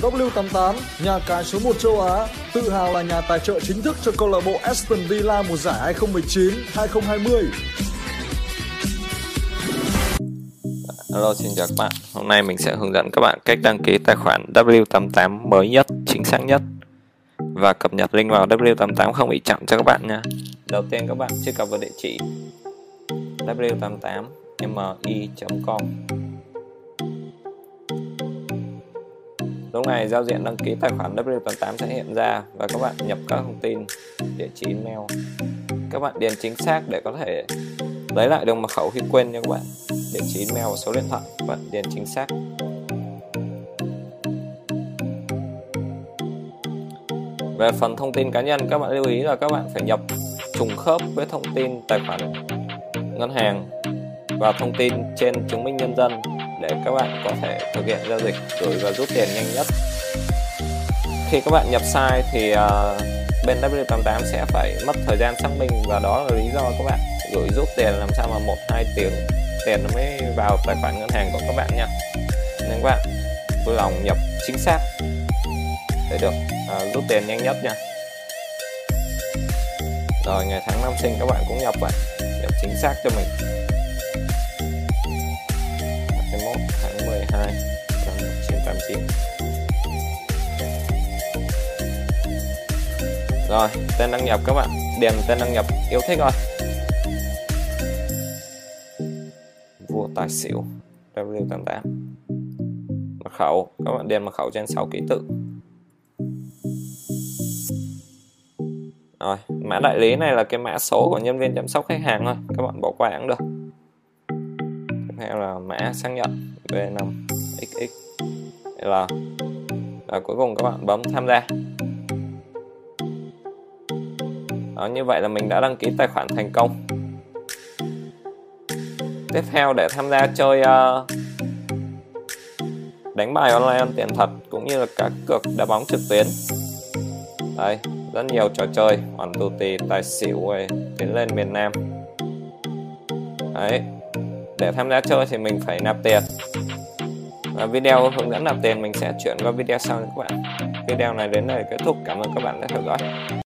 W88, nhà cái số 1 châu Á, tự hào là nhà tài trợ chính thức cho câu lạc bộ Aston Villa mùa giải 2019-2020. Hello xin chào các bạn. Hôm nay mình sẽ hướng dẫn các bạn cách đăng ký tài khoản W88 mới nhất, chính xác nhất. Và cập nhật link vào W88 không bị chậm cho các bạn nha. Đầu tiên các bạn truy cập vào địa chỉ w88mi.com Lúc này giao diện đăng ký tài khoản W88 sẽ hiện ra và các bạn nhập các thông tin, địa chỉ email. Các bạn điền chính xác để có thể lấy lại được mật khẩu khi quên nha các bạn. Địa chỉ email và số điện thoại, các bạn điền chính xác. Về phần thông tin cá nhân, các bạn lưu ý là các bạn phải nhập trùng khớp với thông tin tài khoản ngân hàng và thông tin trên chứng minh nhân dân để các bạn có thể thực hiện giao dịch gửi và rút tiền nhanh nhất. Khi các bạn nhập sai thì uh, bên W88 sẽ phải mất thời gian xác minh và đó là lý do các bạn gửi rút tiền làm sao mà một hai tiếng tiền nó mới vào tài khoản ngân hàng của các bạn nha. Nên các bạn vui lòng nhập chính xác để được uh, rút tiền nhanh nhất nha. Rồi ngày tháng năm sinh các bạn cũng nhập vậy nhập chính xác cho mình. 2 trong 189 rồi, tên đăng nhập các bạn. Điền tên đăng nhập, yêu thích rồi. Vua tài xỉu W88 mật khẩu, các bạn điền mật khẩu trên 6 ký tự. Rồi, mã đại lý này là cái mã số của nhân viên chăm sóc khách hàng thôi. Các bạn bỏ qua cũng được theo là mã xác nhận V5XX là và cuối cùng các bạn bấm tham gia. Đó, như vậy là mình đã đăng ký tài khoản thành công. Tiếp theo để tham gia chơi uh, đánh bài online ăn tiền thật cũng như là các cược đá bóng trực tuyến. Đây rất nhiều trò chơi hoàn tù tì tài xỉu rồi tiến lên miền Nam. Đấy để tham gia chơi thì mình phải nạp tiền. Và video, hướng dẫn nạp tiền mình sẽ chuyển qua video sau các bạn. Video này đến đây kết thúc. Cảm ơn các bạn đã theo dõi.